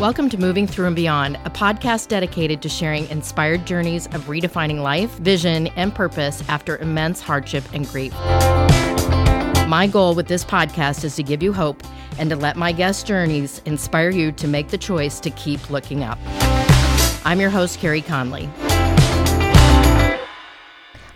Welcome to Moving Through and Beyond, a podcast dedicated to sharing inspired journeys of redefining life, vision, and purpose after immense hardship and grief. My goal with this podcast is to give you hope and to let my guest journeys inspire you to make the choice to keep looking up. I'm your host, Carrie Conley.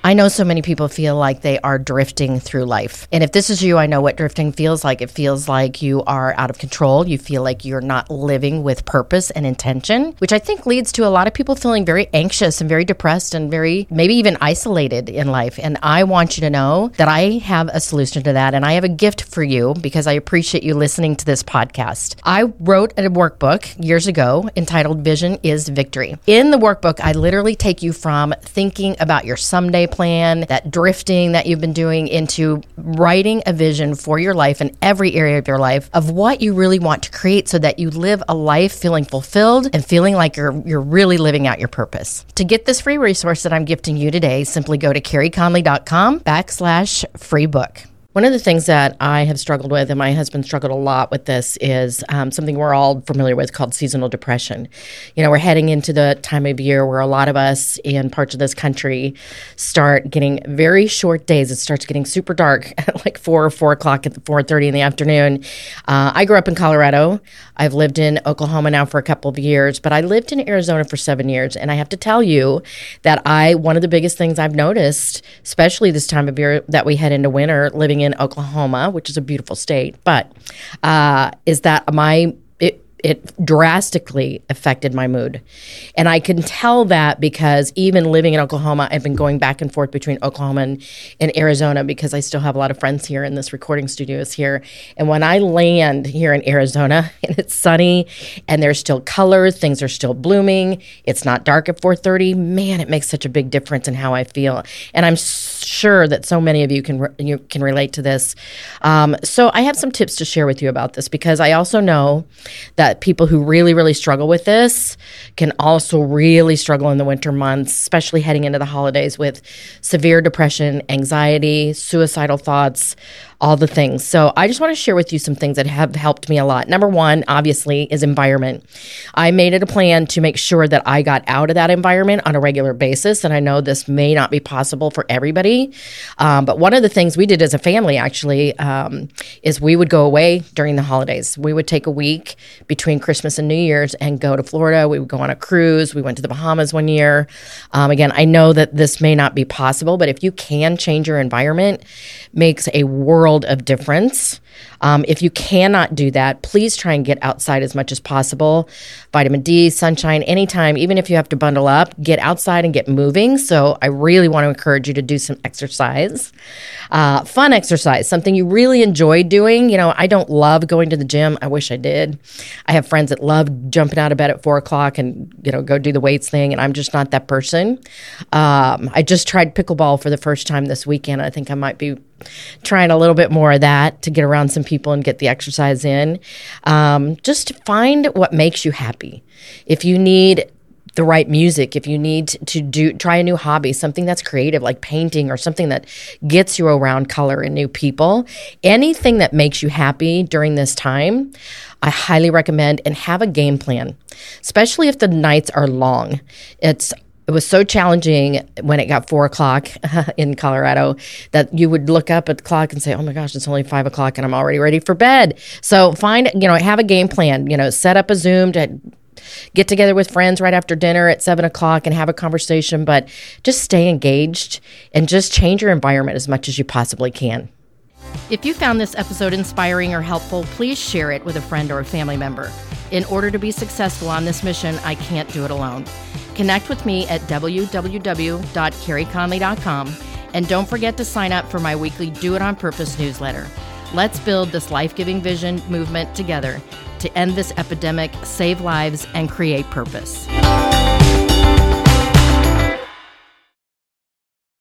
I know so many people feel like they are drifting through life. And if this is you, I know what drifting feels like. It feels like you are out of control. You feel like you're not living with purpose and intention, which I think leads to a lot of people feeling very anxious and very depressed and very, maybe even isolated in life. And I want you to know that I have a solution to that. And I have a gift for you because I appreciate you listening to this podcast. I wrote a workbook years ago entitled Vision is Victory. In the workbook, I literally take you from thinking about your someday plan, that drifting that you've been doing into writing a vision for your life in every area of your life of what you really want to create so that you live a life feeling fulfilled and feeling like you're you're really living out your purpose. To get this free resource that I'm gifting you today, simply go to carrieconley.com backslash free book. One of the things that I have struggled with, and my husband struggled a lot with this, is um, something we're all familiar with called seasonal depression. You know, we're heading into the time of year where a lot of us in parts of this country start getting very short days. It starts getting super dark at like four or four o'clock at four thirty in the afternoon. Uh, I grew up in Colorado. I've lived in Oklahoma now for a couple of years, but I lived in Arizona for seven years, and I have to tell you that I one of the biggest things I've noticed, especially this time of year that we head into winter, living in Oklahoma, which is a beautiful state, but uh, is that my it it drastically affected my mood. And I can tell that because even living in Oklahoma, I've been going back and forth between Oklahoma and, and, Arizona because I still have a lot of friends here and this recording studio is here. And when I land here in Arizona and it's sunny and there's still colors, things are still blooming, it's not dark at 4:30, man, it makes such a big difference in how I feel. And I'm sure that so many of you can re- you can relate to this. Um, so I have some tips to share with you about this because I also know that people who really, really struggle with this can also really struggle in the winter months, especially heading into the holidays with severe depression, anxiety, suicidal thoughts, all the things. So I just want to share with you some things that have helped me a lot. Number one, obviously, is environment. I made it a plan to make sure that I got out of that environment on a regular basis. And I know this may not be possible for everybody. Um, but one of the things we did as a family actually um, is we would go away during the holidays. We would take a week between Christmas and New Year's and go to Florida. We would go on a cruise. We went to the Bahamas one year. Um, again, I know that this may not be possible, but if you can change your environment, makes a world world of difference. Um, if you cannot do that, please try and get outside as much as possible. Vitamin D, sunshine, anytime, even if you have to bundle up, get outside and get moving. So I really want to encourage you to do some exercise, uh, fun exercise, something you really enjoy doing. You know, I don't love going to the gym. I wish I did. I have friends that love jumping out of bed at four o'clock and you know go do the weights thing, and I'm just not that person. Um, I just tried pickleball for the first time this weekend. I think I might be trying a little bit more of that to get around some people and get the exercise in. Um, just find what makes you happy. If you need the right music, if you need to do try a new hobby, something that's creative like painting or something that gets you around color and new people, anything that makes you happy during this time, I highly recommend and have a game plan, especially if the nights are long. It's it was so challenging when it got four o'clock in Colorado that you would look up at the clock and say, "Oh my gosh, it's only five o'clock and I'm already ready for bed." So find, you know, have a game plan. You know, set up a Zoom to get together with friends right after dinner at seven o'clock and have a conversation. But just stay engaged and just change your environment as much as you possibly can. If you found this episode inspiring or helpful, please share it with a friend or a family member. In order to be successful on this mission, I can't do it alone. Connect with me at www.carrieconley.com and don't forget to sign up for my weekly Do It on Purpose newsletter. Let's build this life giving vision movement together to end this epidemic, save lives, and create purpose.